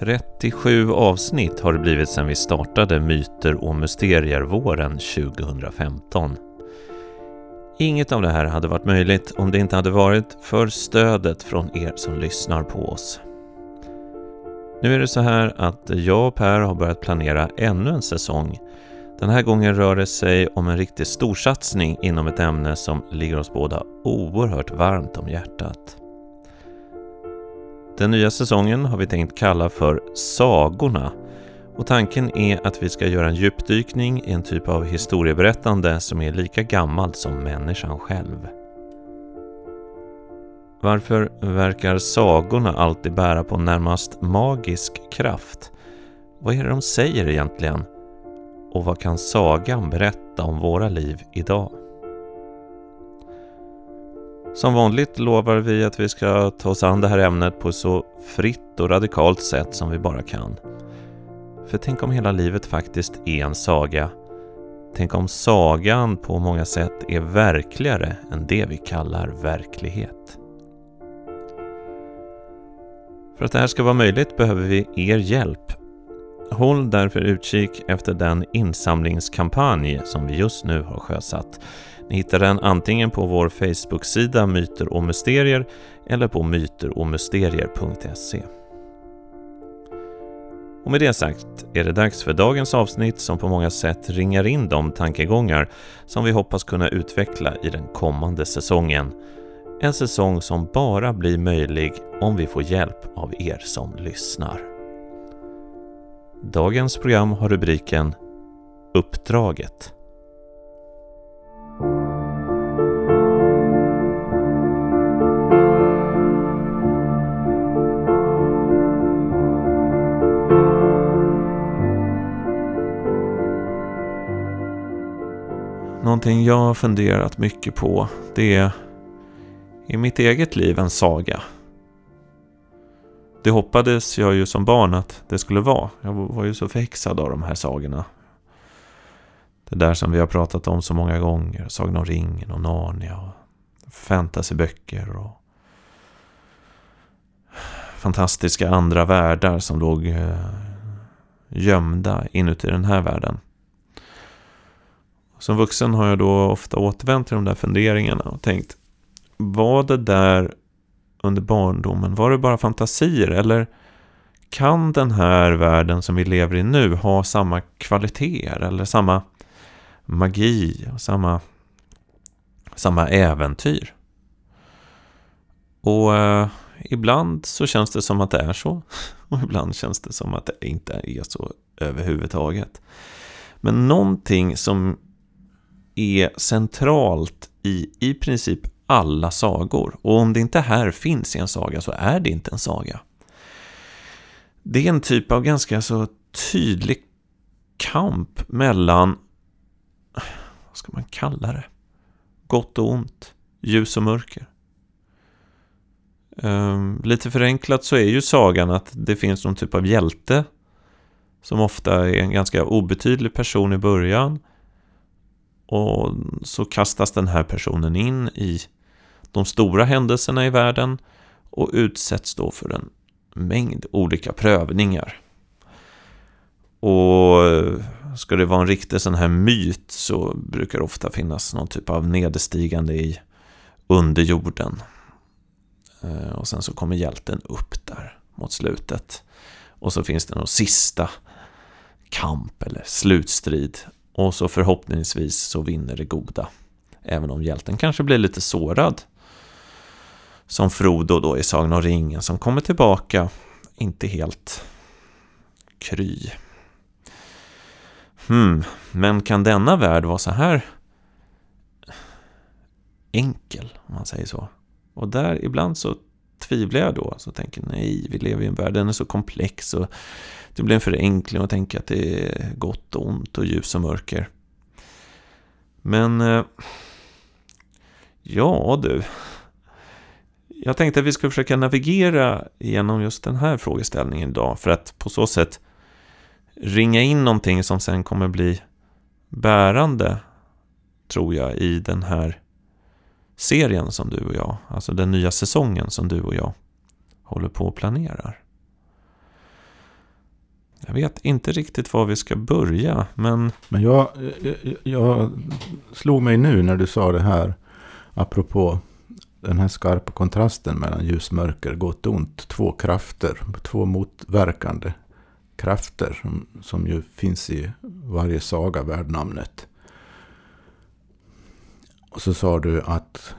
37 avsnitt har det blivit sedan vi startade Myter och Mysterier våren 2015. Inget av det här hade varit möjligt om det inte hade varit för stödet från er som lyssnar på oss. Nu är det så här att jag och Per har börjat planera ännu en säsong. Den här gången rör det sig om en riktig storsatsning inom ett ämne som ligger oss båda oerhört varmt om hjärtat. Den nya säsongen har vi tänkt kalla för Sagorna och tanken är att vi ska göra en djupdykning i en typ av historieberättande som är lika gammal som människan själv. Varför verkar sagorna alltid bära på närmast magisk kraft? Vad är det de säger egentligen? Och vad kan sagan berätta om våra liv idag? Som vanligt lovar vi att vi ska ta oss an det här ämnet på så fritt och radikalt sätt som vi bara kan. För tänk om hela livet faktiskt är en saga. Tänk om sagan på många sätt är verkligare än det vi kallar verklighet. För att det här ska vara möjligt behöver vi er hjälp. Håll därför utkik efter den insamlingskampanj som vi just nu har sjösatt. Ni hittar den antingen på vår Facebook-sida Myter och Mysterier eller på myterochmysterier.se. Och med det sagt är det dags för dagens avsnitt som på många sätt ringar in de tankegångar som vi hoppas kunna utveckla i den kommande säsongen. En säsong som bara blir möjlig om vi får hjälp av er som lyssnar. Dagens program har rubriken Uppdraget. Någonting jag har funderat mycket på det är i mitt eget liv en saga. Det hoppades jag ju som barn att det skulle vara. Jag var ju så förhäxad av de här sagorna. Det där som vi har pratat om så många gånger. Sagan om ringen och Narnia. Och fantasyböcker och fantastiska andra världar som låg eh, gömda inuti den här världen. Som vuxen har jag då ofta återvänt till de där funderingarna och tänkt Var det där under barndomen, var det bara fantasier eller kan den här världen som vi lever i nu ha samma kvaliteter eller samma magi och samma, samma äventyr? Och eh, ibland så känns det som att det är så och ibland känns det som att det inte är så överhuvudtaget. Men någonting som är centralt i i princip alla sagor. Och om det inte här finns i en saga så är det inte en saga. Det är en typ av ganska så tydlig kamp mellan, vad ska man kalla det? Gott och ont, ljus och mörker. Um, lite förenklat så är ju sagan att det finns någon typ av hjälte som ofta är en ganska obetydlig person i början och så kastas den här personen in i de stora händelserna i världen och utsätts då för en mängd olika prövningar. Och ska det vara en riktig sån här myt så brukar det ofta finnas någon typ av nederstigande i underjorden. Eh, och sen så kommer hjälten upp där mot slutet. Och så finns det någon sista kamp eller slutstrid och så förhoppningsvis så vinner det goda. Även om hjälten kanske blir lite sårad. Som Frodo då i Sagan om ringen som kommer tillbaka, inte helt kry. Hmm, men kan denna värld vara så här enkel, om man säger så? Och där ibland så tvivlar jag då, så tänker nej, vi lever i en värld, den är så komplex och det blir en förenkling att tänka att det är gott och ont och ljus och mörker. Men... Eh, ja du. Jag tänkte att vi skulle försöka navigera genom just den här frågeställningen idag för att på så sätt ringa in någonting som sen kommer bli bärande, tror jag, i den här serien som du och jag, alltså den nya säsongen som du och jag håller på och planerar. Jag vet inte riktigt var vi ska börja, men... Men jag, jag, jag slog mig nu när du sa det här, apropå den här skarpa kontrasten mellan ljus, och mörker, gott och ont. Två krafter, två motverkande krafter som, som ju finns i varje saga värd namnet. Och så sa du att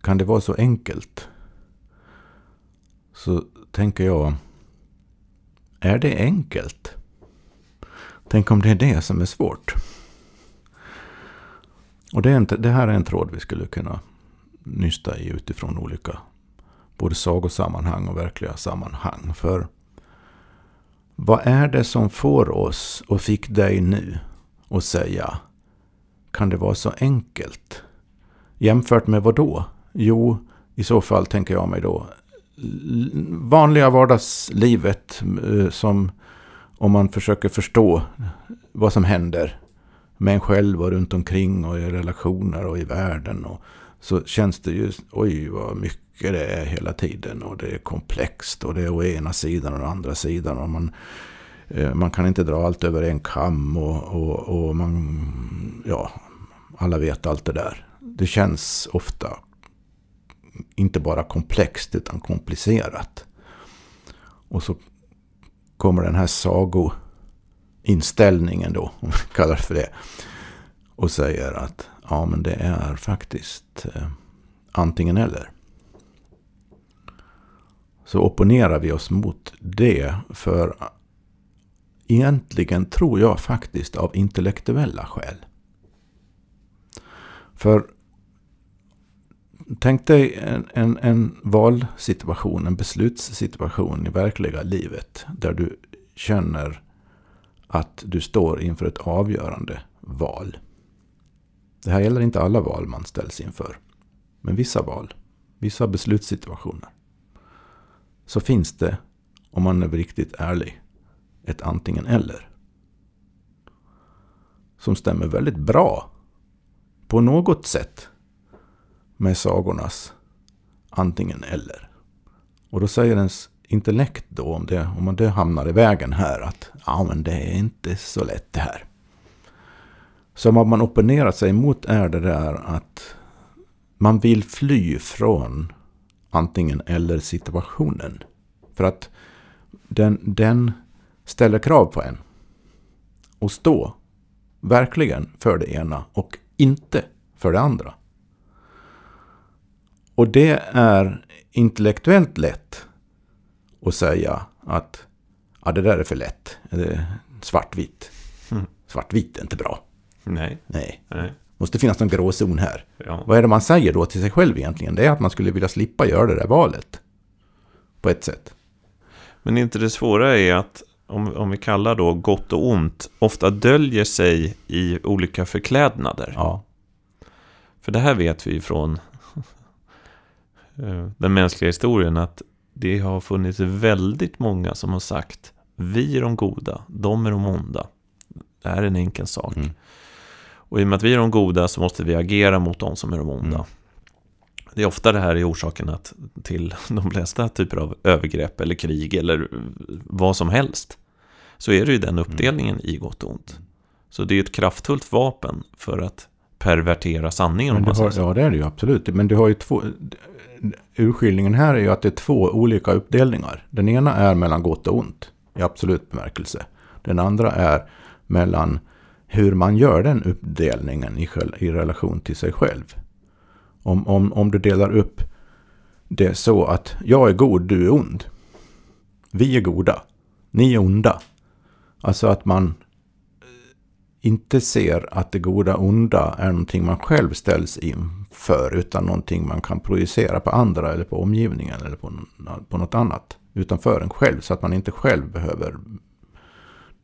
kan det vara så enkelt? Så tänker jag, är det enkelt? Tänk om det är det som är svårt. Och det, är inte, det här är en tråd vi skulle kunna nysta i utifrån olika både sagosammanhang och verkliga sammanhang. För vad är det som får oss och fick dig nu att säga kan det vara så enkelt? Jämfört med vad då? Jo, i så fall tänker jag mig då vanliga vardagslivet eh, som om man försöker förstå vad som händer med en själv och runt omkring och i relationer och i världen. Och så känns det ju, oj vad mycket det är hela tiden och det är komplext och det är å ena sidan och å andra sidan. Och man, eh, man kan inte dra allt över en kam och, och, och man, ja, alla vet allt det där. Det känns ofta inte bara komplext utan komplicerat. Och så kommer den här sagoinställningen då, om vi kallar det för det. Och säger att ja men det är faktiskt eh, antingen eller. Så opponerar vi oss mot det för eh, egentligen tror jag faktiskt av intellektuella skäl. För tänk dig en, en, en valsituation, en beslutssituation i verkliga livet där du känner att du står inför ett avgörande val. Det här gäller inte alla val man ställs inför. Men vissa val, vissa beslutssituationer. Så finns det, om man är riktigt ärlig, ett antingen eller. Som stämmer väldigt bra, på något sätt, med sagornas antingen eller. Och då säger ens intellekt då, om, det, om det hamnar i vägen här, att ja, men det är inte så lätt det här. Så vad man opponerar sig mot är det där att man vill fly från antingen eller situationen. För att den, den ställer krav på en. Och stå verkligen för det ena och inte för det andra. Och det är intellektuellt lätt att säga att ja, det där är för lätt. Svartvitt. Mm. Svartvitt är inte bra. Nej. Nej. Nej. måste finnas någon gråzon här. Ja. Vad är det man säger då till sig själv egentligen? Det är att man skulle vilja slippa göra det där valet. På ett sätt. Men inte det svåra är att om, om vi kallar då gott och ont ofta döljer sig i olika förklädnader. Ja. För det här vet vi från eh, den mänskliga historien att det har funnits väldigt många som har sagt vi är de goda, de är de onda. Det här är en enkel sak. Mm. Och i och med att vi är de goda så måste vi agera mot de som är de onda. Mm. Det är ofta det här är orsaken att, till de flesta typer av övergrepp eller krig eller vad som helst. Så är det ju den uppdelningen mm. i gott och ont. Så det är ett kraftfullt vapen för att pervertera sanningen. Men har, ja, det är det ju absolut. Men du har ju två... Urskiljningen här är ju att det är två olika uppdelningar. Den ena är mellan gott och ont i absolut bemärkelse. Den andra är mellan hur man gör den uppdelningen i, i relation till sig själv. Om, om, om du delar upp det så att jag är god, du är ond. Vi är goda, ni är onda. Alltså att man eh, inte ser att det goda och onda är någonting man själv ställs inför. Utan någonting man kan projicera på andra eller på omgivningen eller på, på något annat. Utanför en själv så att man inte själv behöver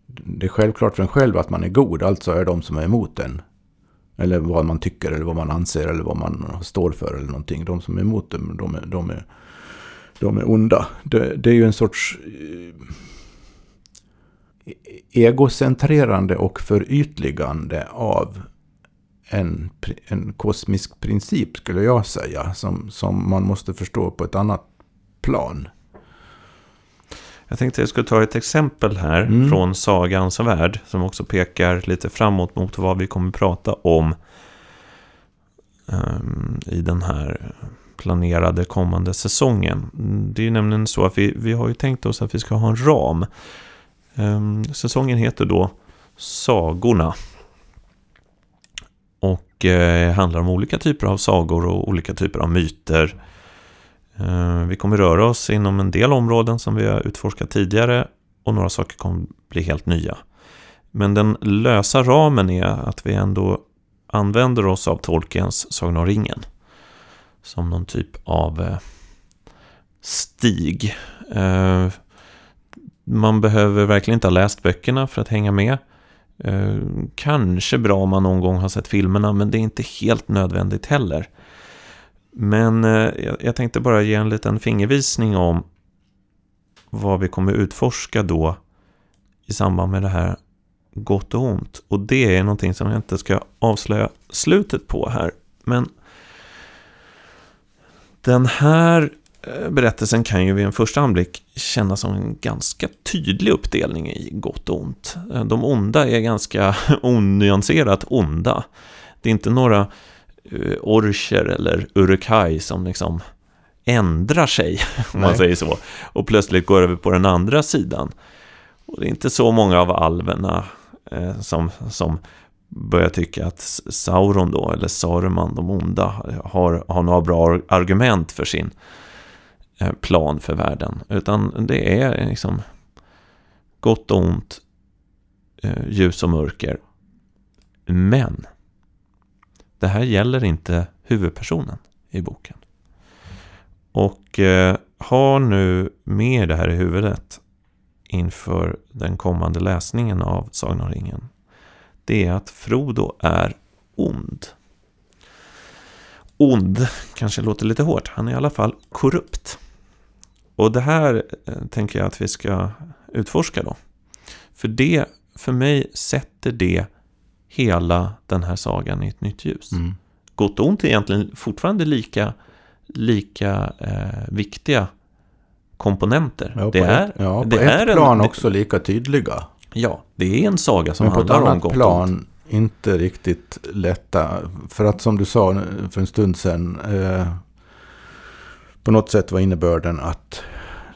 det är självklart för en själv att man är god, alltså är de som är emot en. Eller vad man tycker eller vad man anser eller vad man står för eller någonting. De som är emot dem, de är, de är, de är onda. Det, det är ju en sorts eh, egocentrerande och förytligande av en, en kosmisk princip skulle jag säga. Som, som man måste förstå på ett annat plan. Jag tänkte jag skulle ta ett exempel här Mm. från Sagans värld som också pekar lite framåt mot vad vi kommer prata om ehm, i den här planerade kommande säsongen. Det är ju nämligen så att vi, vi har ju tänkt oss att vi ska ha en ram. Ehm, säsongen heter då Sagorna. Och eh, handlar om olika typer av sagor och olika typer av myter. Eh, vi kommer röra oss inom en del områden som vi har utforskat tidigare och några saker kommer bli helt nya. Men den lösa ramen är att vi ändå använder oss av Tolkiens Sagan om ringen som någon typ av eh, stig. Eh, man behöver verkligen inte ha läst böckerna för att hänga med. Kanske bra om man någon gång har sett filmerna, men det är inte helt nödvändigt heller. Men eh, jag, tänkte bara ge en liten fingervisning om vad vi kommer utforska då i samband med det här gott och ont. Och det är någonting som jag inte ska avslöja slutet på här. Men den här eh, berättelsen kan ju vid en första anblick kännas som en ganska tydlig uppdelning i gott och ont. Eh, de onda är ganska onyanserat onda. Det är inte några orcher eller urukai som liksom ändrar sig, om man Nej. säger så, och plötsligt går över på den andra sidan. Och det är inte så många av alverna eh, som, som börjar tycka att Sauron då, eller Saruman, de onda, har, har några bra argument för sin eh, plan för världen. Utan det är liksom gott och ont, eh, ljus och mörker. Men det här gäller inte huvudpersonen i boken. Och eh, ha nu med det här i huvudet inför den kommande läsningen av Sagan om ringen. Det är att Frodo är ond. Ond kanske låter lite hårt. Han är i alla fall korrupt. Och det här eh, tänker jag att vi ska utforska då. För det, för mig sätter det hela den här sagan i ett nytt ljus. Mm. Gott och ont är egentligen fortfarande lika, lika eh, viktiga komponenter. Ja, på det är, ett, ja, på det ett är en- plan det- också lika tydliga. Ja, det är en saga som Men på ett handlar om gott och ont. plan inte riktigt lätta. För att som du sa för en stund sedan. Eh, på något sätt var innebörden att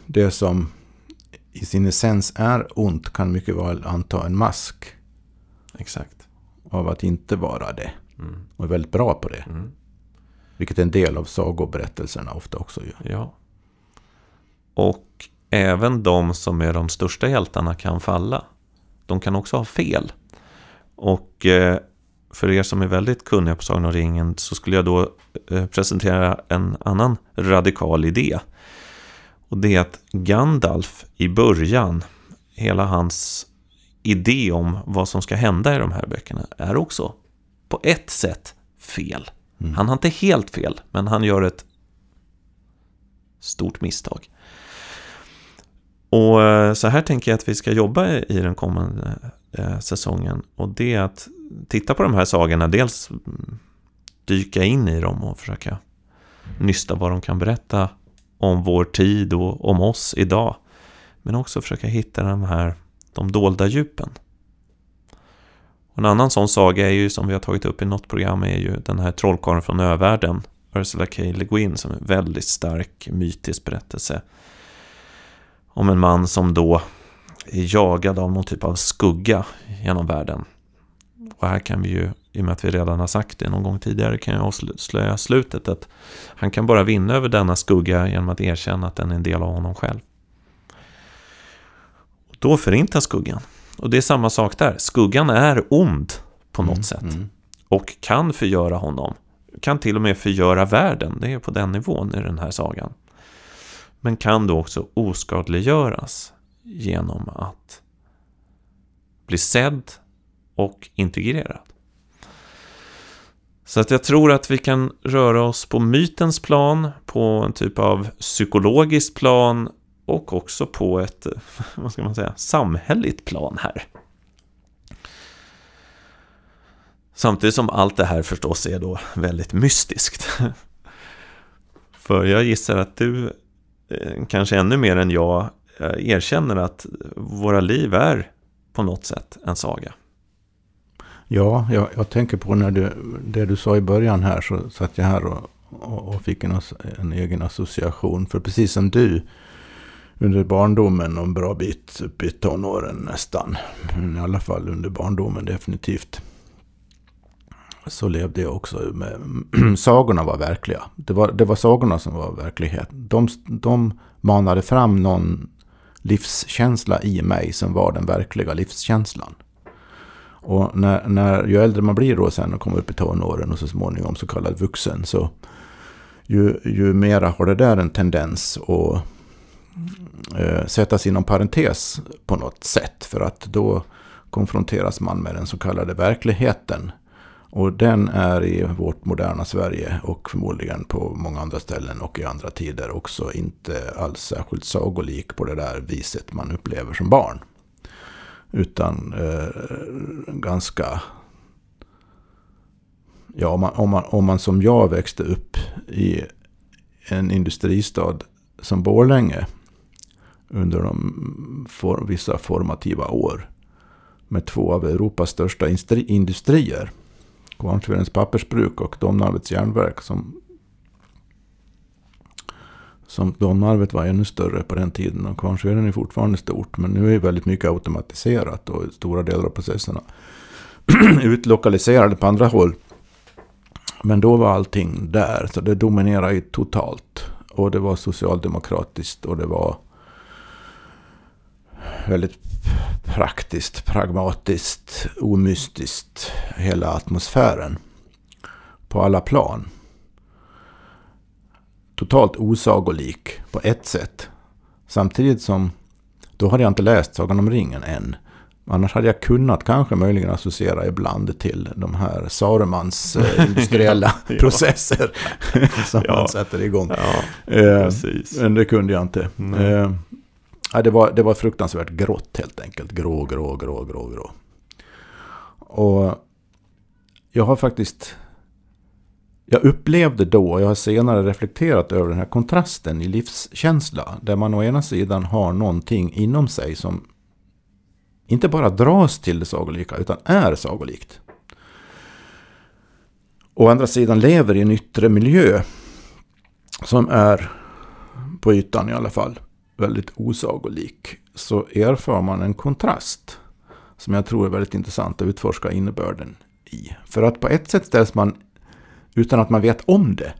det som i sin essens är ont kan mycket väl anta en mask Exakt. Av att inte vara det. Mm. Och är väldigt bra på det. Mm. Vilket är en del av sagoberättelserna ofta också gör. Ja. Och även de som är de största hjältarna kan falla. De kan också ha fel. Och eh, för er som är väldigt kunniga på Sagan om ringen så skulle jag då eh, presentera en annan radikal idé. Och det är att Gandalf i början, hela hans idé om vad som ska hända i de här böckerna är också på ett sätt fel. Mm. Han har inte helt fel, men han gör ett stort misstag. Och eh, så här tänker jag att vi ska jobba i den kommande eh, säsongen. Och det är att titta på de här sagorna, dels dyka in i dem och försöka nysta vad de kan berätta om vår tid och om oss idag. Men också försöka hitta de här, de dolda djupen. Och en annan sån saga är ju, som vi har tagit upp i något program, är ju den här trollkarlen från övärlden, Ursula K. Le Guin, som är en väldigt stark mytisk berättelse. Om en man som då är jagad av någon typ av skugga genom världen. Och här kan vi ju, i och med att vi redan har sagt det någon gång tidigare, kan jag avslöja slutet att han kan bara vinna över denna skugga genom att erkänna att den är en del av honom själv. Då förintas skuggan. Och det är samma sak där. Skuggan är ond på något Mm, sätt. mm. Och kan förgöra honom. Kan till och med förgöra världen. Det är på den nivån i den här sagan. Men kan då också oskadliggöras genom att bli sedd och integrerad. Så att jag tror att vi kan röra oss på mytens plan, på en typ av psykologiskt plan och också på ett, vad ska man säga, samhälleligt plan här. Samtidigt som allt det här förstås är då väldigt mystiskt. För jag gissar att du, eh, kanske ännu mer än jag, jag erkänner att våra liv är på något sätt en saga. Ja, jag, jag tänker på när du, det du sa i början här så satt jag här och, och, och fick en, en, egen association. För precis som du under barndomen och en bra bit upp i tonåren nästan. Men i alla fall under barndomen definitivt. Så levde jag också med... sagorna var verkliga. Det var, det var sagorna som var verklighet. De, de manade fram någon livskänsla i mig som var den verkliga livskänslan. Och när, när, ju äldre man blir då sen och kommer upp i tonåren och så småningom så kallad vuxen så ju, ju mera har det där en tendens att eh, sättas inom parentes på något sätt. För att då konfronteras man med den så kallade verkligheten. Och den är i vårt moderna Sverige och förmodligen på många andra ställen och i andra tider också inte alls särskilt sagolik på det där viset man upplever som barn. Utan eh, ganska... Ja, om man, om, man, om man som jag växte upp i en industristad som Borlänge under de for, vissa formativa år med två av Europas största industrier. Kvarnsvedens pappersbruk och Domnarvets järnverk som som Domnarvet var ännu större på den tiden och Kvarnsveden är fortfarande stort. Men nu är väldigt mycket automatiserat och stora delar av processerna utlokaliserade på andra håll. Men då var allting där, så det dominerade totalt. Och det var socialdemokratiskt och det var väldigt praktiskt, pragmatiskt, omystiskt. Hela atmosfären. På alla plan. Totalt osagolik på ett sätt. Samtidigt som, då hade jag inte läst Sagan om ringen än. Annars hade jag kunnat kanske möjligen associera ibland till de här Sarumans eh, industriella processer som ja. man sätter igång. Ja, eh, men det kunde jag inte. Mm. Ja, det, var, det var fruktansvärt grått helt enkelt. Grå, grå, grå, grå, grå. Och jag har faktiskt... Jag upplevde då, och jag har senare reflekterat över den här kontrasten i livskänsla. Där man å ena sidan har någonting inom sig som inte bara dras till det sagolika, utan är sagolikt. Å andra sidan lever i en yttre miljö som är, på ytan i alla fall, väldigt osagolik så erfar man en kontrast som jag tror är väldigt intressant att utforska innebörden i. För att på ett sätt ställs man utan att man vet om det.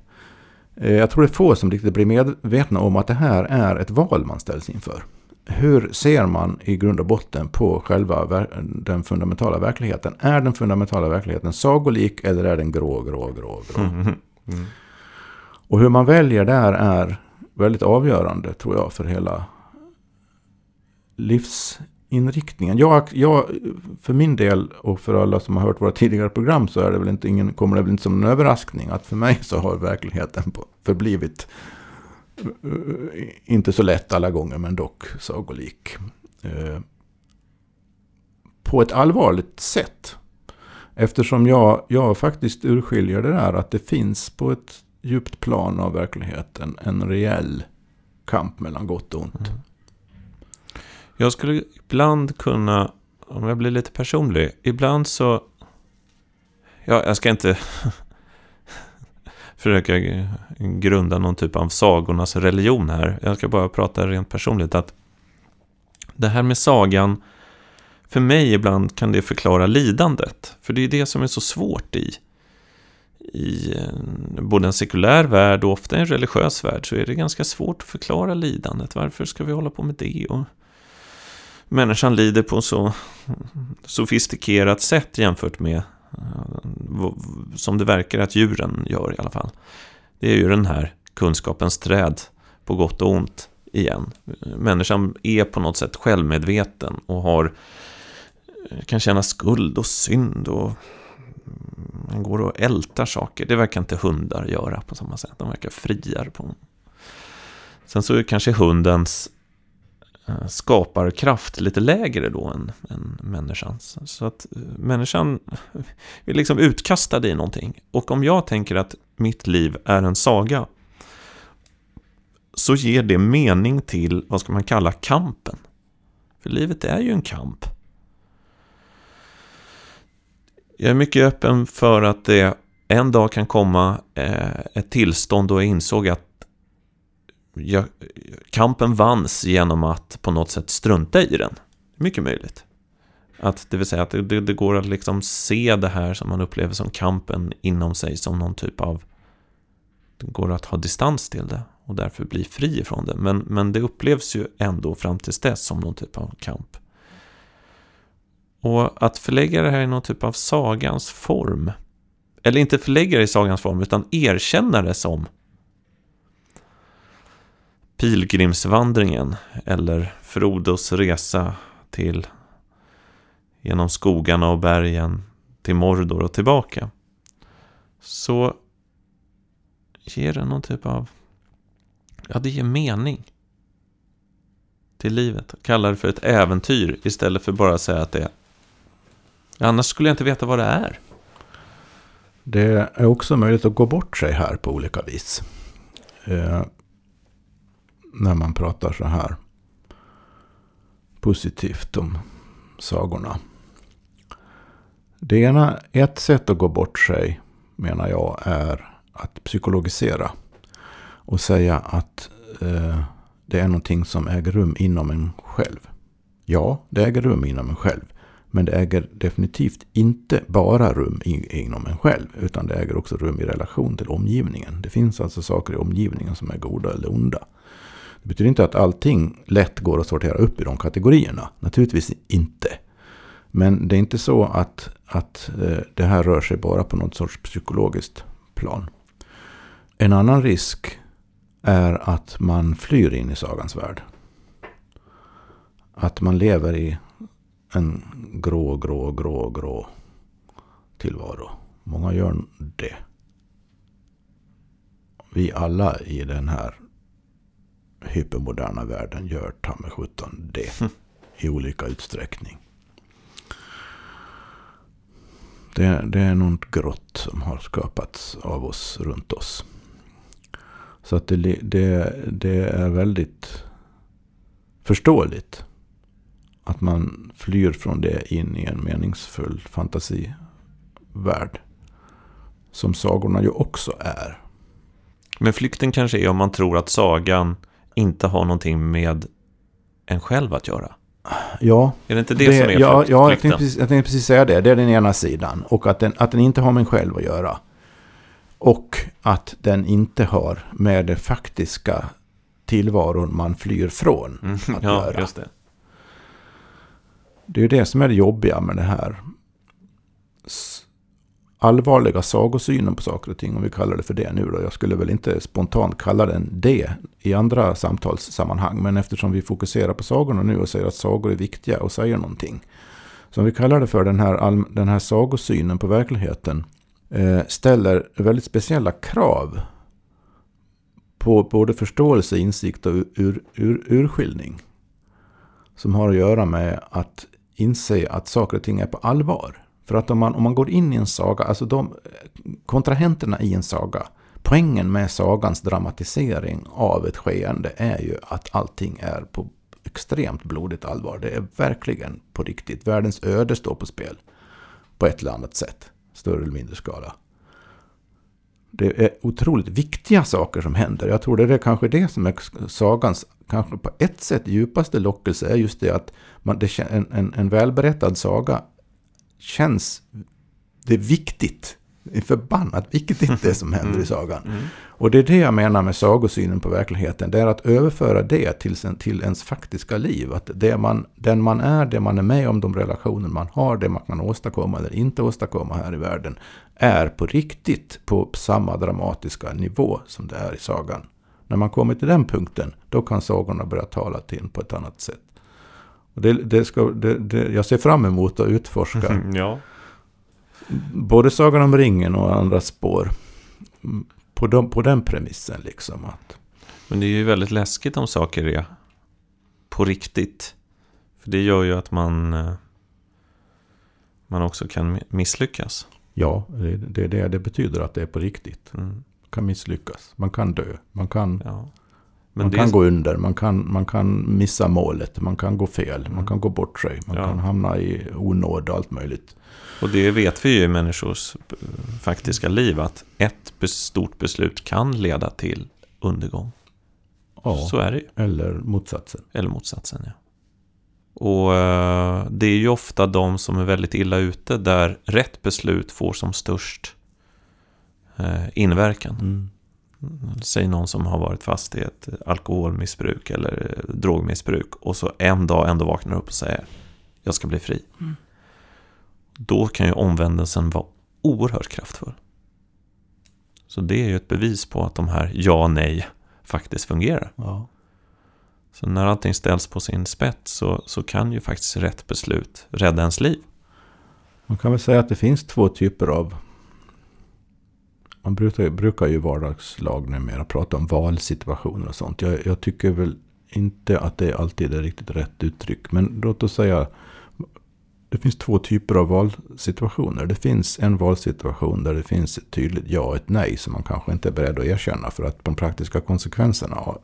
Eh, jag tror det är få som riktigt blir medvetna om att det här är ett val man ställs inför. Hur ser man i grund och botten på själva den fundamentala verkligheten? Är den fundamentala verkligheten sagolik eller är den grå, grå, grå, grå? Mm. Mm. Och hur man väljer där är väldigt avgörande tror jag för hela livsinriktningen. Jag, jag, för min del och för alla som har hört våra tidigare program så är det väl inte ingen, kommer det väl inte som en överraskning att för mig så har verkligheten förblivit eh, inte så lätt alla gånger men dock sagolik. Eh, på ett allvarligt sätt. Eftersom jag, jag faktiskt urskiljer det där att det finns på ett djupt plan av verkligheten en reell kamp mellan gott och ont. Mm. Jag skulle ibland kunna, om jag blir lite personlig, ibland så... Ja, jag ska inte försöka grunda någon typ av sagornas religion här. Jag ska bara prata rent personligt. att Det här med sagan, för mig ibland kan det förklara lidandet. För det är det som är så svårt i i både en sekulär värld och ofta en religiös värld så är det ganska svårt att förklara lidandet. Varför ska vi hålla på med det? Och människan lider på så sofistikerat sätt jämfört med eh, som det verkar att djuren gör i alla fall. Det är ju den här kunskapens träd på gott och ont igen. Människan är på något sätt självmedveten och har eh, kan känna skuld och synd och man går och ältar saker. Det verkar inte hundar göra på samma sätt. De verkar friare på Sen så är kanske hundens eh, skaparkraft lite lägre då än, än människans. Så att eh, människan är liksom utkastad i någonting. Och om jag tänker att mitt liv är en saga så ger det mening till, vad ska man kalla kampen. För livet är ju en kamp. Jag är mycket öppen för att det en dag kan komma eh, ett tillstånd då jag insåg att jag, kampen vanns genom att på något sätt strunta i den. Mycket möjligt. Att det vill säga att det, det, det, går att liksom se det här som man upplever som kampen inom sig som någon typ av... Det går att ha distans till det och därför bli fri ifrån det. Men, men det upplevs ju ändå fram tills dess som någon typ av kamp. Och att förlägga det här i någon typ av sagans form. Eller inte förlägga det i sagans form utan erkänna det som pilgrimsvandringen eller Frodos resa till genom skogarna och bergen till Mordor och tillbaka. Så ger det någon typ av, ja det ger mening till livet. Kalla det för ett äventyr istället för bara att säga att det är, annars skulle jag inte veta vad det är. Det är också möjligt att gå bort sig här på olika vis. Eh, när man pratar så här positivt om sagorna. Det ena, ett sätt att gå bort sig menar jag är att psykologisera. Och säga att eh, det är någonting som äger rum inom en själv. Ja, det äger rum inom en själv. Men det äger definitivt inte bara rum inom en själv. Utan det äger också rum i relation till omgivningen. Det finns alltså saker i omgivningen som är goda eller onda. Det betyder inte att allting lätt går att sortera upp i de kategorierna. Naturligtvis inte. Men det är inte så att, att eh, det här rör sig bara på något sorts psykologiskt plan. En annan risk är att man flyr in i sagans värld. Att man lever i en grå, grå, grå, grå tillvaro. Många gör det. Vi alla i den här hypermoderna världen gör ta med sjutton det. I olika utsträckning. Det, det är något grått som har skapats av oss runt oss. Så att det, det, det är väldigt förståeligt att man flyr från det in i en meningsfull fantasivärld. Som sagorna ju också är. Men flykten kanske är om man tror att sagan inte har någonting med en själv att göra. Ja, är det inte det, det som är ja, flykt, ja, jag tänkte, precis, jag tänkte precis säga det. Det är den ena sidan. Och att den, att den inte har med en själv att göra. Och att den inte har med det faktiska tillvaron man flyr från mm, att ja, göra. Just det det är ju det som är det jobbiga med det här allvarliga sagosynen på saker och ting, om vi kallar det för det nu då. Jag skulle väl inte spontant kalla den det i andra samtalssammanhang, men eftersom vi fokuserar på sagorna nu och säger att sagor är viktiga och säger någonting. Så om vi kallar det för den här, den här sagosynen på verkligheten, eh, ställer väldigt speciella krav på både förståelse, insikt och ur, ur, urskiljning. Som har att göra med att inse att saker och ting är på allvar. För att om man, om man går in i en saga, alltså de kontrahenterna i en saga, poängen med sagans dramatisering av ett skeende är ju att allting är på extremt blodigt allvar. Det är verkligen på riktigt. Världens öde står på spel. På ett eller annat sätt. Större eller mindre skala. Det är otroligt viktiga saker som händer. Jag tror det är kanske det som är sagans, kanske på ett sätt djupaste lockelse, är just det att man, det, en, en, en välberättad saga känns det viktigt. Det är förbannat viktigt det som händer mm. i sagan. Mm. Och det är det jag menar med sagosynen på verkligheten. Det är att överföra det till, sen, till ens faktiska liv. Att det man, den man är, det man är med om, de relationer man har, det man kan åstadkomma eller inte åstadkomma här i världen. Är på riktigt på samma dramatiska nivå som det är i sagan. När man kommer till den punkten, då kan sagorna börja tala till på ett annat sätt. Det, det ska, det, det, jag ser fram emot att utforska ja. både Sagan om ringen och andra spår. På, de, på den premissen liksom. Att... Men det är ju väldigt läskigt om saker är på riktigt. För det gör ju att man, eh, man också kan misslyckas. Ja, det är det det betyder att det är på riktigt. Mm. Kan misslyckas, man kan dö, man kan... Ja. Man kan är- gå under, man kan, man kan missa målet, man kan gå fel, man kan gå bort sig, man Ja. kan hamna i onåd och allt möjligt. Och det vet vi ju i människors eh, faktiska liv att ett stort beslut kan leda till undergång. Ja, Så är det ju. eller motsatsen. Eller motsatsen, ja. Och eh, det är ju ofta de som är väldigt illa ute där rätt beslut får som störst inverkan. Mm. Säg någon som har varit fast i ett alkoholmissbruk eller eh, drogmissbruk och så en dag ändå vaknar upp och säger jag ska bli fri. Mm. Då kan ju omvändelsen vara oerhört kraftfull. Så det är ju ett bevis på att de här ja nej faktiskt fungerar. Ja. Så när allting ställs på sin spets så, så kan ju faktiskt rätt beslut rädda ens liv. Man kan väl säga att det finns två typer av... Man brukar, brukar ju i vardagslag numera prata om valsituationer och sånt. Jag, jag tycker väl inte att det alltid är riktigt rätt uttryck. Men låt oss säga... Det finns två typer av valsituationer. Det finns en valsituation där det finns ett tydligt ja och ett nej som man kanske inte är beredd att erkänna för att de praktiska konsekvenserna av,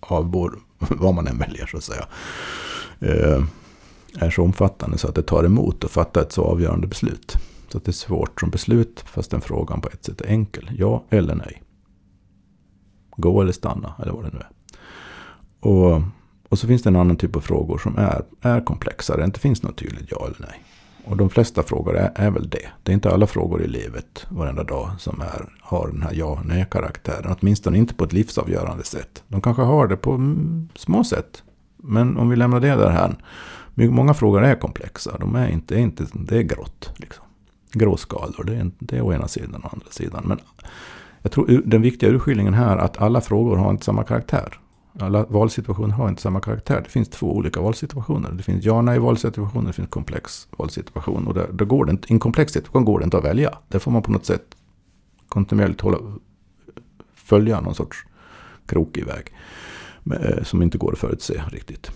av vår, vad man än väljer så att säga eh, är så omfattande så att det tar emot att fatta ett så avgörande beslut. Så att det är svårt som beslut fast den frågan på ett sätt är enkel. Ja eller nej. Gå eller stanna eller vad det nu är. Och, och så finns det en annan typ av frågor som är, är komplexare. Det inte finns något tydligt ja eller nej. Och de flesta frågor är, är väl det. Det är inte alla frågor i livet varenda dag som är, har den här ja nej karaktären. Åtminstone inte på ett livsavgörande sätt. De kanske har det på mm, små sätt. Men om vi lämnar det där här. Många frågor är komplexa. De är inte, är inte det är grått. Liksom. Gråskalor, det är, det är å ena sidan och andra sidan. Men jag tror den viktiga urskiljningen här är att alla frågor har inte samma karaktär. Alla valsituationer har inte samma karaktär. Det finns två olika valsituationer. Det finns ja nej valsituationer, det finns komplex valsituation. Och där, där går det inte, I en komplex situation går det inte att välja. Där får man på något sätt kontinuerligt hålla, följa någon sorts krokig väg. Eh, som inte går att förutse riktigt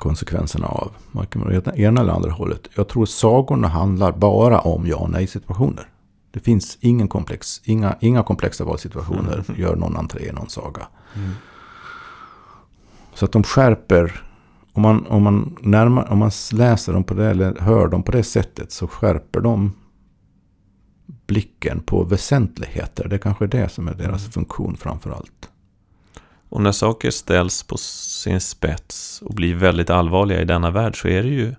konsekvenserna av. Varken åt det ena eller andra hållet. Jag tror sagorna handlar bara om ja och nej situationer. Det finns ingen komplex, inga, inga komplexa valsituationer gör någon entré i någon saga. Så att de skärper, om man, om, man närmar, om man läser dem på det eller hör dem på det sättet så skärper de blicken på väsentligheter. Det är kanske är det som är deras funktion framför allt. Och när saker ställs på sin spets och blir väldigt allvarliga i denna värld så är det ju,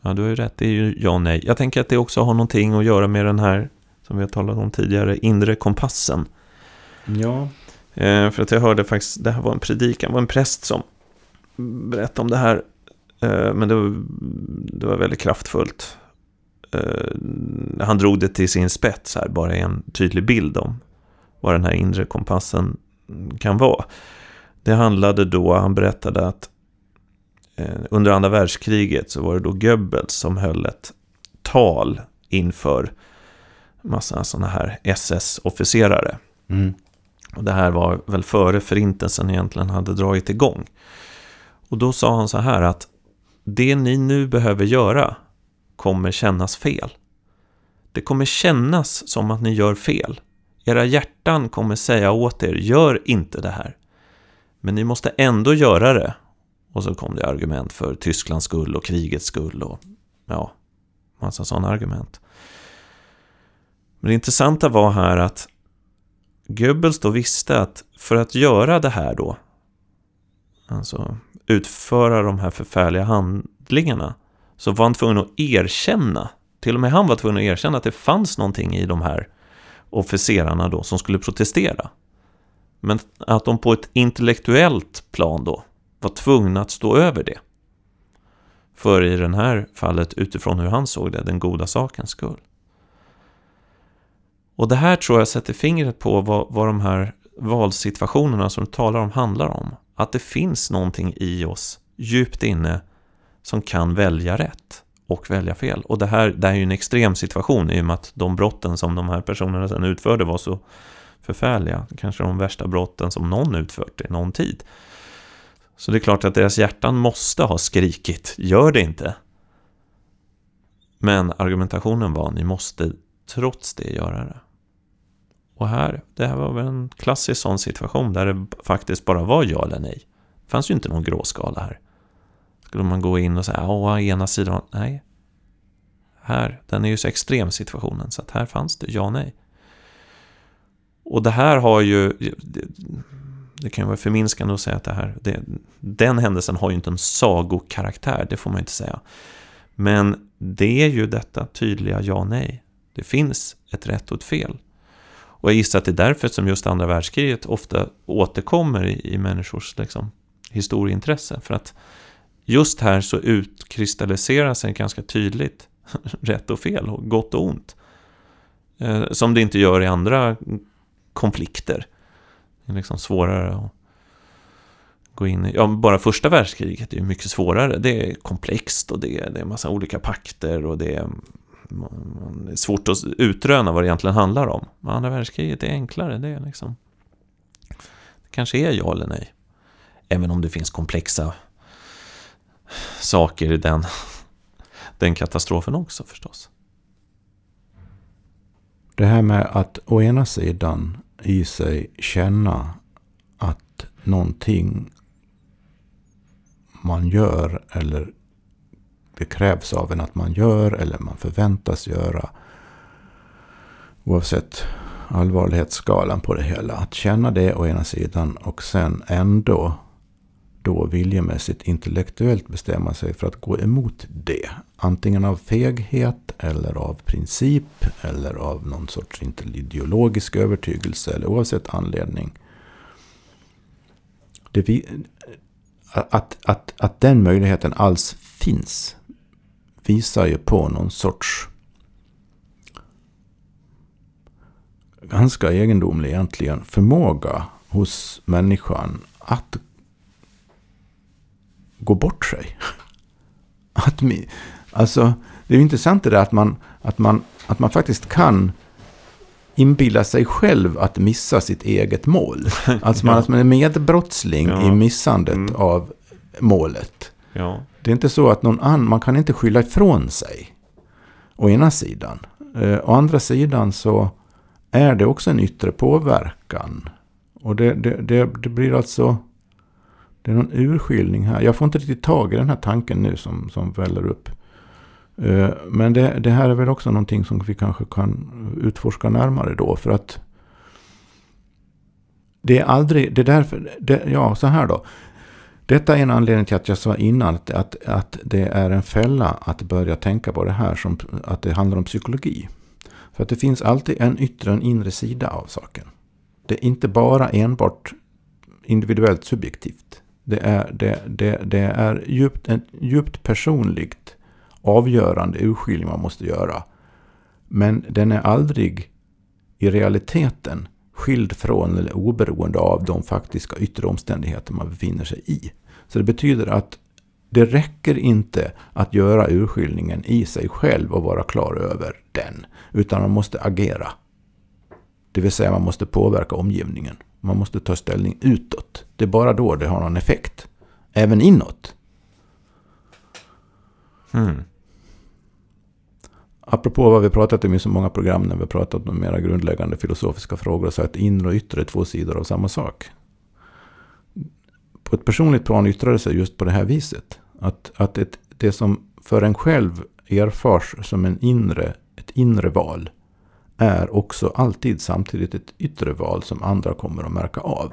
ja du har ju rätt, det är ju ja och nej. Jag tänker att det också har någonting att göra med den här, som vi har talat om tidigare, inre kompassen. Ja, Eh, för att jag hörde faktiskt, det här var en predikan, det var en präst som berättade om det här. Eh, men det var, det var väldigt kraftfullt. Eh, han drog det till sin spets här, bara en tydlig bild om vad den här inre kompassen kan vara. Det handlade då, han berättade att eh, under andra världskriget så var det då Goebbels som höll ett tal inför massa sådana här SS-officerare. mm. Och det här var väl före förintelsen egentligen hade dragit igång. Och då sa han så här att det ni nu behöver göra kommer kännas fel. Det kommer kännas som att ni gör fel. Era hjärtan kommer säga åt er, gör inte det här. Men ni måste ändå göra det. Och så kom det argument för Tysklands skull och krigets skull och ja, massa sådana argument. Men det intressanta var här att Goebbels då visste att för att göra det här då, alltså utföra de här förfärliga handlingarna, så var han tvungen att erkänna, till och med han var tvungen att erkänna att det fanns någonting i de här officerarna då som skulle protestera. Men att de på ett intellektuellt plan då var tvungna att stå över det. För i det här fallet, utifrån hur han såg det, den goda sakens skull. Och det här tror jag sätter fingret på vad, vad de här valsituationerna som du talar om handlar om. Att det finns någonting i oss djupt inne som kan välja rätt och välja fel. Och det här, det här är ju en extrem situation i och med att de brotten som de här personerna sedan utförde var så förfärliga. Kanske de värsta brotten som någon utfört i någon tid. Så det är klart att deras hjärtan måste ha skrikit, gör det inte. Men argumentationen var, ni måste trots det göra det. Och här, det här var väl en klassisk sån situation där det faktiskt bara var ja eller nej. Det fanns ju inte någon gråskala här. Skulle man gå in och säga, ja, ena sidan, nej. Här, den är ju så extrem situationen, så att här fanns det ja nej. Och det här har ju, det, det kan ju vara förminskande att säga att det här, det, den händelsen har ju inte en sagokaraktär, det får man inte säga. Men det är ju detta tydliga ja nej. Det finns ett rätt och ett fel. Och jag gissar att det är därför som just andra världskriget ofta återkommer i, i människors liksom, historieintresse. För att just här så utkristalliserar sig ganska tydligt rätt och fel, och gott och ont. Eh, som det inte gör i andra konflikter. Det är liksom svårare att gå in i. Ja, bara första världskriget är mycket svårare. Det är komplext och det är, det är massa olika pakter och det är, det är svårt att utröna vad det egentligen handlar om. Men andra världskriget är enklare. Det är liksom... Det kanske är ja eller nej. Även om det finns komplexa saker i den, den katastrofen också förstås. Det här med att å ena sidan i sig känna att någonting man gör eller det krävs av en att man gör eller man förväntas göra. Oavsett allvarlighetsskalan på det hela. Att känna det å ena sidan och sen ändå då viljemässigt intellektuellt bestämma sig för att gå emot det. Antingen av feghet eller av princip eller av någon sorts ideologisk övertygelse eller oavsett anledning. Det vi, att, att, att den möjligheten alls finns visar ju på någon sorts ganska egendomlig egentligen förmåga hos människan att gå bort sig. Att, alltså, det är ju intressant det där att man, att man, att man faktiskt kan inbilla sig själv att missa sitt eget mål. Alltså man, ja. att man är medbrottsling ja. i missandet mm. av målet. Ja. Det är inte så att någon annan, man kan inte skylla ifrån sig. Å ena sidan. Eh, å andra sidan så är det också en yttre påverkan. Och det, det, det, det blir alltså det är någon urskiljning här. Jag får inte riktigt tag i den här tanken nu som, som väller upp. Eh, men det, det, här är väl också någonting som vi kanske kan utforska närmare då. För att det är aldrig, det är därför, det, ja så här då. Detta är en anledning till att jag sa innan att, att, att det är en fälla att börja tänka på det här som att det handlar om psykologi. För att det finns alltid en yttre och en inre sida av saken. Det är inte bara enbart individuellt subjektivt. Det är, det, det, det är djupt, en djupt personligt avgörande urskiljning man måste göra. Men den är aldrig i realiteten skild från eller oberoende av de faktiska yttre omständigheter man befinner sig i. Så det betyder att det räcker inte att göra urskiljningen i sig själv och vara klar över den. Utan man måste agera. Det vill säga man måste påverka omgivningen. Man måste ta ställning utåt. Det är bara då det har någon effekt. Även inåt. Mm. Apropå vad vi pratat om i så många program när vi pratat om mera grundläggande filosofiska frågor. Så att inre och yttre är två sidor av samma sak. På ett personligt plan yttrar det sig just på det här viset. Att, att ett, det som för en själv erfars som en inre, ett inre val är också alltid samtidigt ett yttre val som andra kommer att märka av.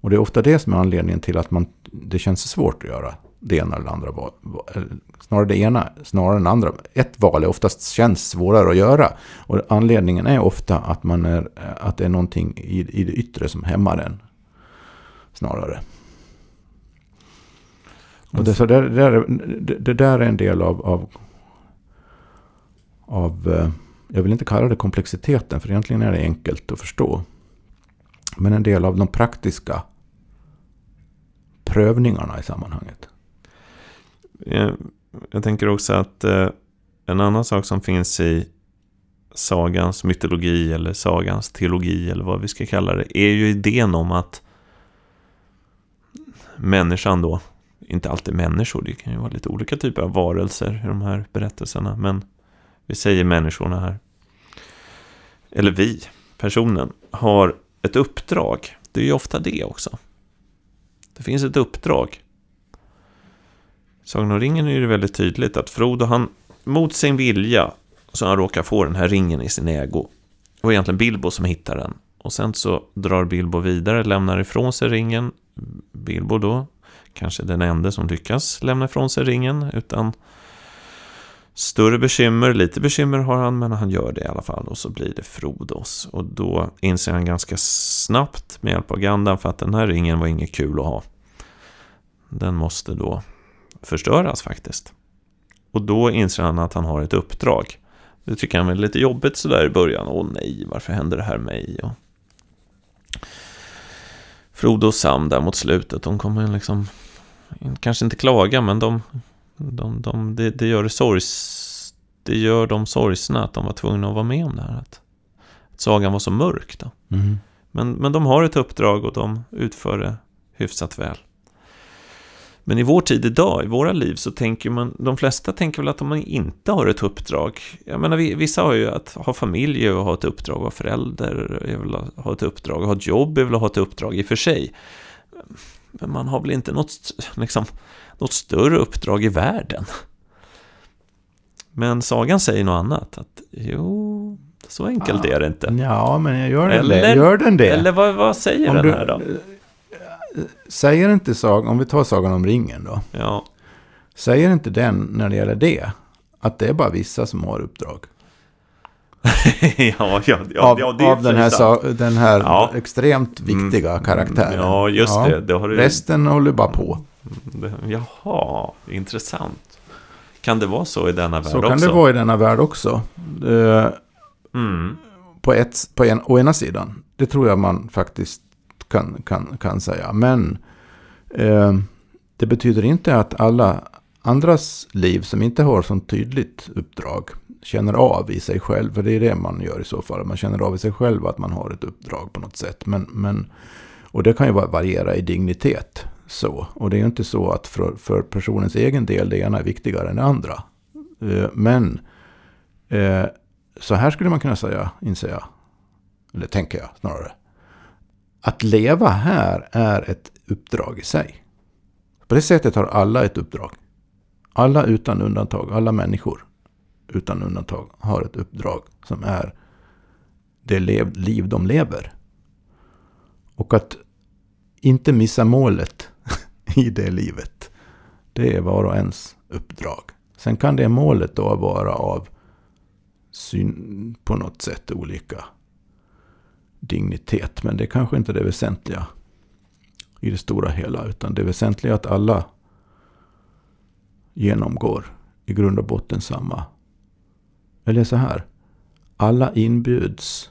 Och det är ofta det som är anledningen till att man, det känns svårt att göra det ena eller andra val. Snarare det ena, snarare än andra. Ett val är oftast känns svårare att göra. Och anledningen är ofta att, man är, att det är någonting i, i det yttre som hämmar en. Snarare. Och det, så det, det, det, där är en del av, av, av eh, jag vill inte kalla det komplexiteten, för egentligen är det enkelt att förstå. Men en del av de praktiska prövningarna i sammanhanget. Jag, jag tänker också att eh, en annan sak som finns i sagans mytologi eller sagans teologi eller vad vi ska kalla det är ju idén om att människan då, inte alltid människor, det kan ju vara lite olika typer av varelser i de här berättelserna, men vi säger människorna här. Eller vi. personen har ett uppdrag. Det är ju ofta det också. Det finns ett uppdrag. Sagan om ringen är det väldigt tydligt att Frodo, han mot sin vilja, så han råkar få den här ringen i sin ägo. Det var egentligen Bilbo som hittar den. Och sen så drar Bilbo vidare, lämnar ifrån sig ringen. Bilbo då, kanske den enda som lyckas lämna ifrån sig ringen utan större bekymmer. Lite bekymmer har han, men han gör det i alla fall. Och så blir det Frodos. Och då inser han ganska snabbt med hjälp av Gandalf att den här ringen var inget kul att ha. Den måste då förstöras faktiskt. Och då inser han att han har ett uppdrag. Det tycker han är lite jobbigt sådär i början. Åh nej, varför händer det här mig? Och Frodo och Sam där mot slutet, de kommer liksom kanske inte klaga, men de, de, de, det, det, gör det, sorgs, det gör dem sorgsna att de var tvungna att vara med om det här. Att, att sagan var så mörk då. Mm. Men, men de har ett uppdrag och de utför det hyfsat väl. Men i vår tid idag, i våra liv, så tänker man, de flesta tänker väl att de inte har ett uppdrag. Jag menar, vissa har ju att ha familj och ha ett uppdrag, vara förälder, är väl att ha ett uppdrag, ha ett jobb är väl att ha ett uppdrag i och för sig. Men man har väl inte något, liksom, något större uppdrag i världen. Men sagan säger något annat, att jo, så enkelt är det inte. Ja, men gör den eller, det? Gör den det? Eller vad, vad säger Om den här då? säger inte sagan, om vi tar Sagan om ringen då. Ja. Säger inte den när det gäller det, att det är bara vissa som har uppdrag? ja, ja, ja, av, ja, det av den här, sa, den här ja. extremt viktiga mm, karaktären. Ja, just ja. det. det har du... Resten håller bara på. Det, jaha, intressant. Kan det vara så i denna värld också? Så kan det vara i denna värld också. Uh, mm. På, ett, på en, å ena sidan. Det tror jag man faktiskt kan, kan, kan säga. Men eh, det betyder inte att alla andras liv som inte har så tydligt uppdrag känner av i sig själv. För det är det man gör i så fall. Man känner av i sig själv att man har ett uppdrag på något sätt. Men, men, och det kan ju variera i dignitet. Så. Och det är ju inte så att för, för personens egen del det ena är viktigare än det andra. Eh, men eh, så här skulle man kunna säga, inser jag. Eller tänker jag snarare. Att leva här är ett uppdrag i sig. På det sättet har alla ett uppdrag. Alla utan undantag, alla människor utan undantag har ett uppdrag som är det liv de lever. Och att inte missa målet i det livet, det är var och ens uppdrag. Sen kan det målet då vara av syn på något sätt olika dignitet. Men det är kanske inte det väsentliga i det stora hela. Utan det väsentliga är att alla genomgår i grund och botten samma. Eller så här. Alla inbjuds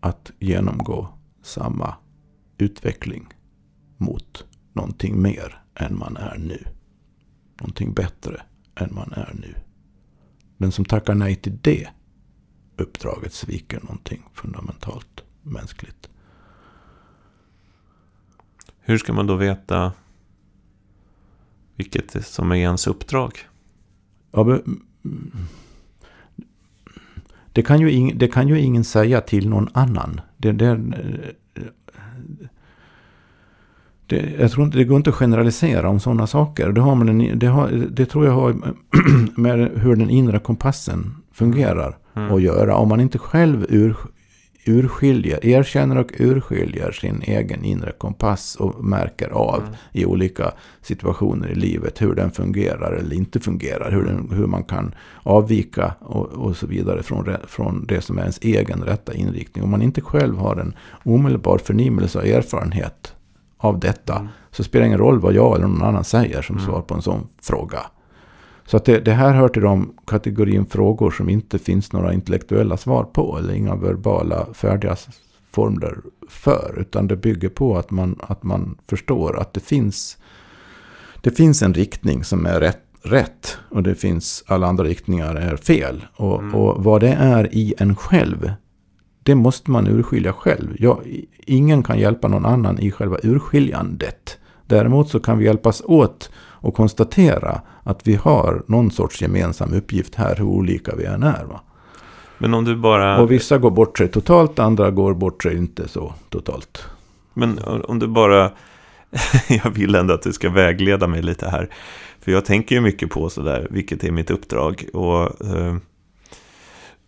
att genomgå samma utveckling mot någonting mer än man är nu. Någonting bättre än man är nu. Den som tackar nej till det uppdraget sviker någonting fundamentalt mänskligt. Hur ska man då veta vilket som är ens uppdrag? Ja, det, kan ju ing, det kan ju ingen säga till någon annan. Det, det, det, jag tror inte, det går inte att generalisera om sådana saker. Det, har man en, det, har, det tror jag har med hur den inre kompassen fungerar mm. att göra. Om man inte själv ur, urskiljer, erkänner och urskiljer sin egen inre kompass och märker av mm. i olika situationer i livet hur den fungerar eller inte fungerar. Hur, den, hur man kan avvika och, och så vidare från, från det som är ens egen rätta inriktning. Om man inte själv har en omedelbar förnimmelse och erfarenhet av detta mm. så spelar det ingen roll vad jag eller någon annan säger som mm. svar på en sån fråga. Så att det, det, här hör till de kategorin frågor som inte finns några intellektuella svar på. Eller inga verbala färdiga formler för. Utan det bygger på att man, att man förstår att det finns, det finns en riktning som är rätt, rätt. Och det finns alla andra riktningar är fel. Och, mm. och vad det är i en själv. Det måste man urskilja själv. Jag, ingen kan hjälpa någon annan i själva urskiljandet. Däremot så kan vi hjälpas åt och konstatera att vi har någon sorts gemensam uppgift här, hur olika vi än är. Va? Men om du bara... Och vissa går bort sig totalt, andra går bort sig inte så totalt. Men om du bara... jag vill ändå att du ska vägleda mig lite här. För jag tänker ju mycket på sådär, vilket är mitt uppdrag. Och eh,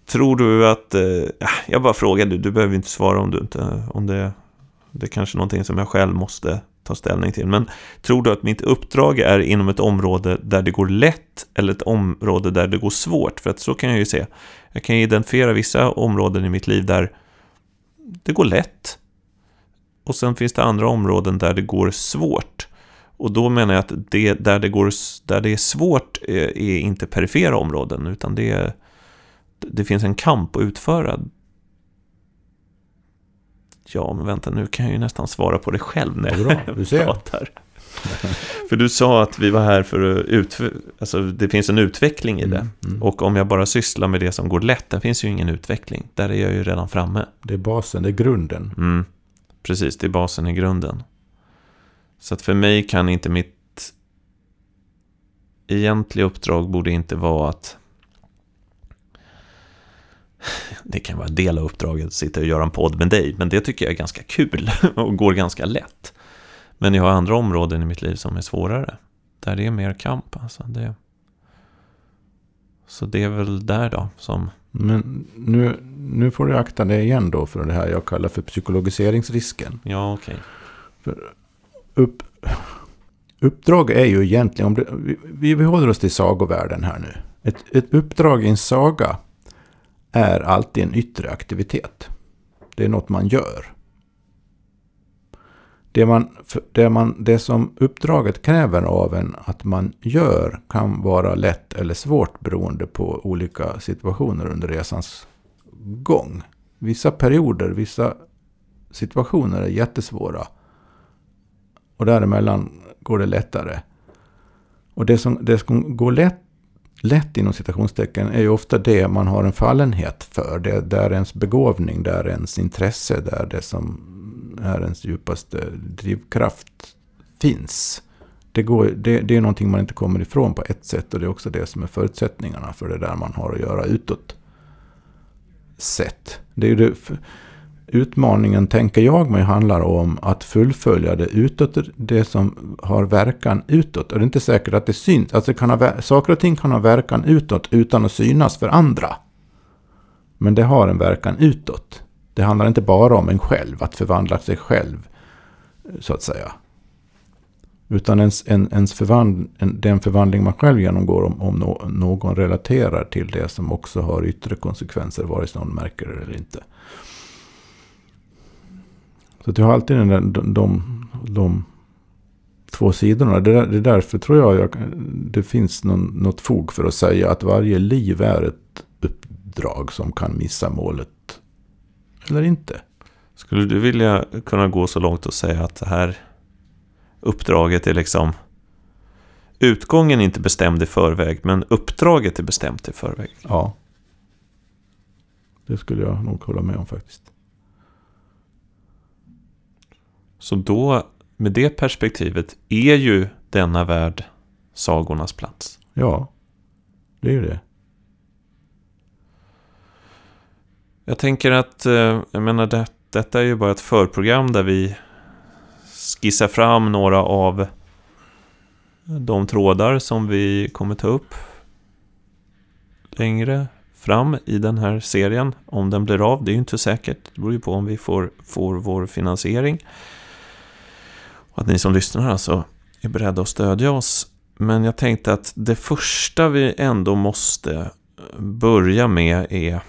tror du att... Eh, jag bara frågar, du, du behöver inte svara om du inte... Om det, det är kanske någonting som jag själv måste ta ställning till. Men tror du att mitt uppdrag är inom ett område där det går lätt eller ett område där det går svårt? För att så kan jag ju se. Jag kan identifiera vissa områden i mitt liv där det går lätt. Och sen finns det andra områden där det går svårt. Och då menar jag att det, där, det går, där det är svårt eh, är inte perifera områden, utan det, är, det finns en kamp att utföra. Ja, men vänta, nu kan jag ju nästan svara på det själv när jag Bra, du ser. pratar. För du sa att vi var här för att ut, alltså det finns en utveckling i det. Mm, mm. Och om jag bara sysslar med det som går lätt, där finns ju ingen utveckling. Där är jag ju redan framme. Det är basen, det är grunden. Mm. Precis, det är basen i grunden. Så att för mig kan inte mitt egentliga uppdrag borde inte vara att det kan vara en del av uppdraget att sitta och göra en podd med dig, men det tycker jag är ganska kul och går ganska lätt. Men jag har andra områden i mitt liv som är svårare, där det är mer kamp. Alltså det... Så det är väl där då som... Men nu, nu får du akta dig igen då för det här jag kallar för psykologiseringsrisken. Ja, okej. Upp, uppdrag är ju egentligen, om det, vi, vi håller oss till sagovärlden här nu. Ett, ett uppdrag i en saga är alltid en yttre aktivitet. Det är något man gör. Det, man, det, man, det som uppdraget kräver av en att man gör kan vara lätt eller svårt beroende på olika situationer under resans gång. Vissa perioder, vissa situationer är jättesvåra. Och däremellan går det lättare. Och det som, det som går lätt, lätt inom citationstecken är ju ofta det man har en fallenhet för. Det där ens begåvning, där ens intresse, där det som är ens djupaste drivkraft finns. Det, går, det, det är någonting man inte kommer ifrån på ett sätt och det är också det som är förutsättningarna för det där man har att göra utåt. Sätt. Det är ju det, utmaningen, tänker jag mig, handlar om att fullfölja det utåt, det som har verkan utåt. Och det är inte säkert att det syns. Alltså det kan ha, saker och ting kan ha verkan utåt utan att synas för andra. Men det har en verkan utåt. Det handlar inte bara om en själv, att förvandla sig själv, så att säga. Utan ens, en, ens förvand, en, den förvandling man själv genomgår om, om no, någon relaterar till det som också har yttre konsekvenser, vare sig någon märker det eller inte. Så du har alltid den där, de, de, de två sidorna. Det, det är därför tror jag, jag det finns någon, något fog för att säga att varje liv är ett uppdrag som kan missa målet eller inte. Skulle du vilja kunna gå så långt och säga att det här uppdraget är liksom Utgången är inte bestämd i förväg, men uppdraget är bestämt i förväg. Ja. Det skulle jag nog hålla med om faktiskt. Så då, med det perspektivet, är ju denna värld sagornas plats. Ja, det är ju det. Jag tänker att, eh, jag menar, det, detta är ju bara ett förprogram där vi skissar fram några av de trådar som vi kommer ta upp längre fram i den här serien. Om den blir av, det är ju inte säkert. Det beror ju på om vi får, får vår finansiering. Att ni som lyssnar alltså är beredda att stödja oss. Men jag tänkte att det första vi ändå måste börja med är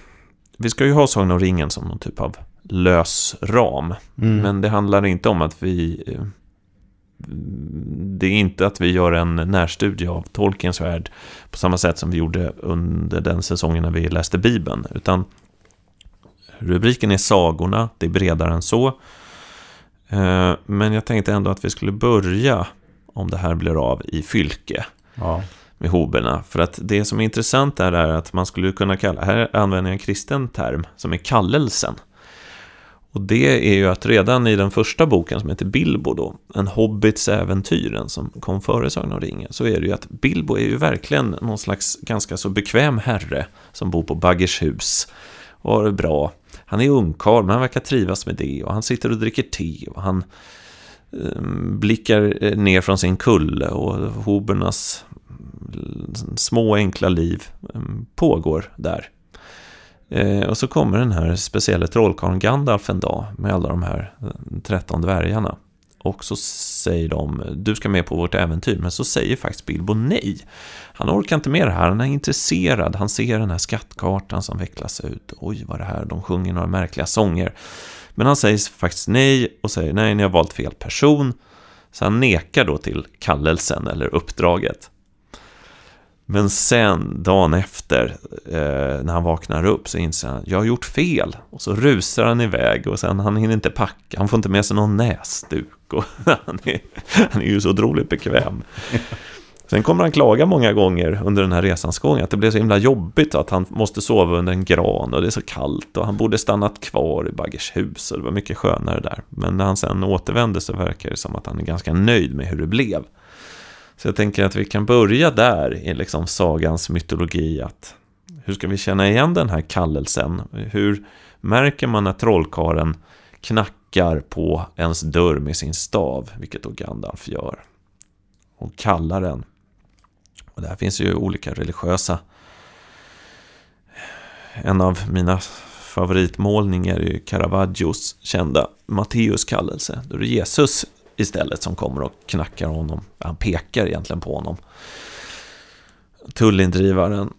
vi ska ju ha Sagan om ringen som någon typ av lös ram. Mm. Men det handlar inte om att vi... Det är inte att vi gör en närstudie av Tolkiens värld på samma sätt som vi gjorde under den säsongen när vi läste Bibeln. Utan rubriken är Sagorna, det är bredare än så. Eh, men jag tänkte ändå att vi skulle börja, om det här blir av, i Fylke. Ja med hoberna. För att det som är intressant där är att man skulle kunna kalla, här använder jag en kristen term som är kallelsen. Och det är ju att redan i den första boken som heter Bilbo då, En hobbits äventyren som kom före Sagan om ringen, så är det ju att Bilbo är ju verkligen någon slags ganska så bekväm herre som bor på Baggershus och har det bra. Han är ungkarl, men han verkar trivas med det och han sitter och dricker te och han ehm, blickar eh, ner från sin kulle och hobernas mm, små enkla liv ehm, pågår där. Eh, och så kommer den här speciella trollkarlen Gandalf en dag med alla de här eh, 13 dvärgarna. Och så säger de, du ska med på vårt äventyr, men så säger faktiskt Bilbo nej. Han orkar inte med det här, han är intresserad, han ser den här skattkartan som vecklas ut. Oj, vad är det här? De sjunger några märkliga sånger. Men han säger faktiskt nej och säger nej, ni har valt fel person. Så han nekar då till kallelsen eller uppdraget. Men sen, dagen efter, eh, när han vaknar upp så inser han jag har gjort fel. Och så rusar han iväg och sen han hinner inte packa, han får inte med sig någon näsduk. Och han, är, han är ju så otroligt bekväm. Sen kommer han klaga många gånger under den här resans gång att det blev så himla jobbigt att han måste sova under en gran och det är så kallt och han borde stannat kvar i Baggershus och det var mycket skönare där. Men när han sen återvände så verkar det som att han är ganska nöjd med hur det blev. Så jag tänker att vi kan börja där i liksom sagans mytologi. Att hur ska vi känna igen den här kallelsen? Hur märker man när trollkaren knackar på ens dörr med sin stav, vilket då Gandalf gör? Och kallar den. Och där finns ju olika religiösa. En av mina favoritmålningar är ju Caravaggios kända Matteus kallelse. Då är det Jesus istället som kommer och knackar honom. Han pekar egentligen på honom. Tullindrivaren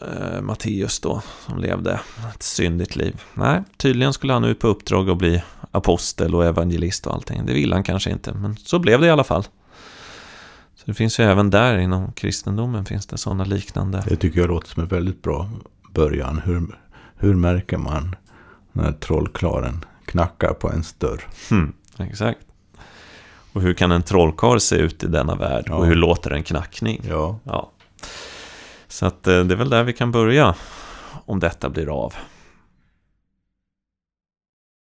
eh, Matteus då, som levde ett syndigt liv. Nej, tydligen skulle han ut på uppdrag och bli apostel och evangelist och allting. Det ville han kanske inte, men så blev det i alla fall. Så det finns ju även där inom kristendomen finns det sådana liknande. Det tycker jag låter som en väldigt bra början. Hur, hur märker man när trollklaren knackar på ens dörr? Hmm, exakt. Och hur kan en trollkarl se ut i denna värld? Ja. Och hur låter en knackning? Ja. ja. Så att, eh, det är väl där vi kan börja. Om detta blir av.